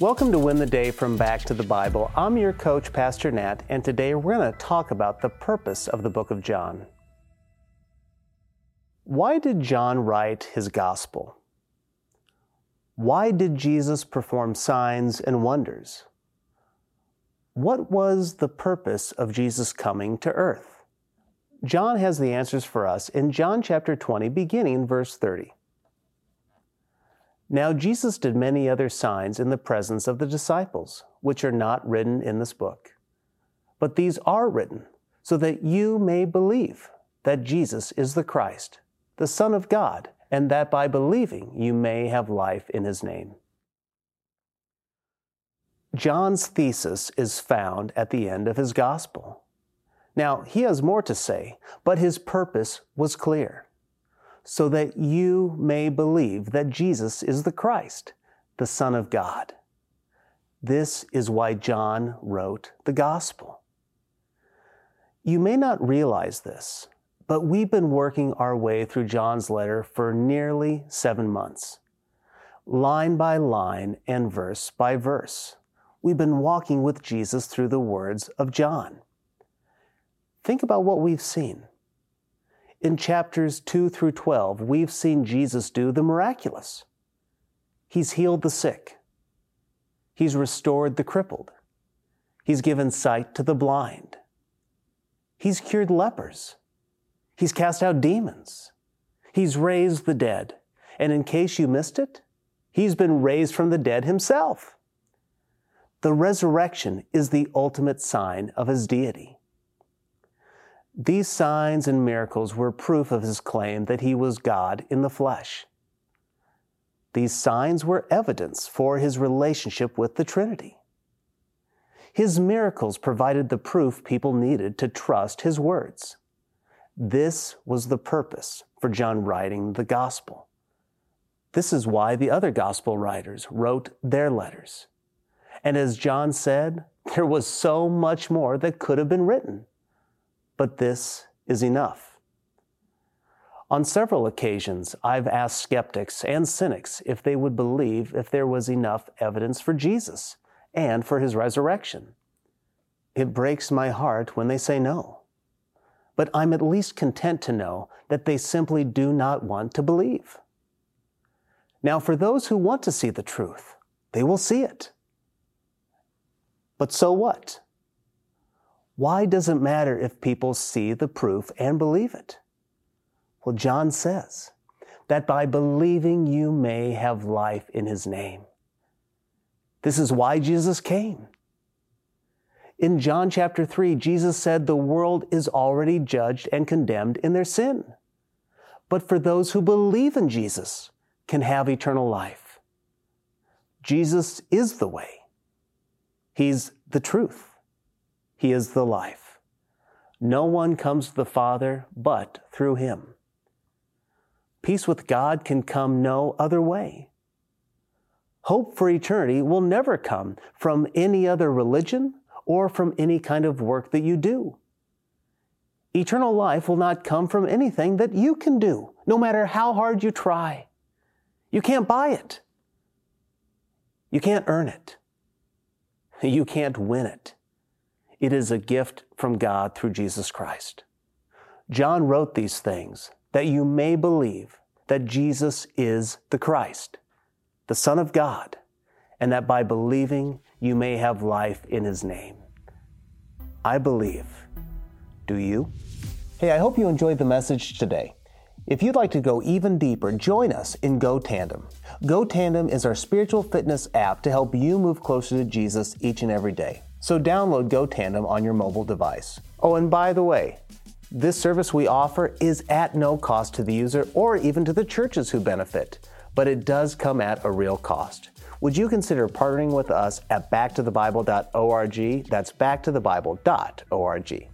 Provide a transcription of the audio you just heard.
Welcome to Win the Day from Back to the Bible. I'm your coach, Pastor Nat, and today we're going to talk about the purpose of the book of John. Why did John write his gospel? Why did Jesus perform signs and wonders? What was the purpose of Jesus coming to earth? John has the answers for us in John chapter 20, beginning verse 30. Now Jesus did many other signs in the presence of the disciples, which are not written in this book. But these are written so that you may believe that Jesus is the Christ, the Son of God, and that by believing you may have life in his name. John's thesis is found at the end of his gospel. Now, he has more to say, but his purpose was clear so that you may believe that Jesus is the Christ, the Son of God. This is why John wrote the Gospel. You may not realize this, but we've been working our way through John's letter for nearly seven months. Line by line and verse by verse, we've been walking with Jesus through the words of John. Think about what we've seen. In chapters 2 through 12, we've seen Jesus do the miraculous. He's healed the sick. He's restored the crippled. He's given sight to the blind. He's cured lepers. He's cast out demons. He's raised the dead. And in case you missed it, he's been raised from the dead himself. The resurrection is the ultimate sign of his deity. These signs and miracles were proof of his claim that he was God in the flesh. These signs were evidence for his relationship with the Trinity. His miracles provided the proof people needed to trust his words. This was the purpose for John writing the gospel. This is why the other gospel writers wrote their letters. And as John said, there was so much more that could have been written but this is enough. On several occasions, I've asked skeptics and cynics if they would believe if there was enough evidence for Jesus and for his resurrection. It breaks my heart when they say no. But I'm at least content to know that they simply do not want to believe. Now, for those who want to see the truth, they will see it. But so what? Why does it matter if people see the proof and believe it? Well, John says that by believing you may have life in his name. This is why Jesus came. In John chapter 3, Jesus said the world is already judged and condemned in their sin. But for those who believe in Jesus can have eternal life. Jesus is the way. He's the truth. He is the life. No one comes to the Father but through Him. Peace with God can come no other way. Hope for eternity will never come from any other religion or from any kind of work that you do. Eternal life will not come from anything that you can do, no matter how hard you try. You can't buy it. You can't earn it. You can't win it. It is a gift from God through Jesus Christ. John wrote these things that you may believe that Jesus is the Christ, the Son of God, and that by believing you may have life in His name. I believe. Do you? Hey, I hope you enjoyed the message today. If you'd like to go even deeper, join us in Go Tandem. Go Tandem is our spiritual fitness app to help you move closer to Jesus each and every day. So download GoTandem on your mobile device. Oh, and by the way, this service we offer is at no cost to the user or even to the churches who benefit, but it does come at a real cost. Would you consider partnering with us at backtothebible.org? That's backtothebible.org.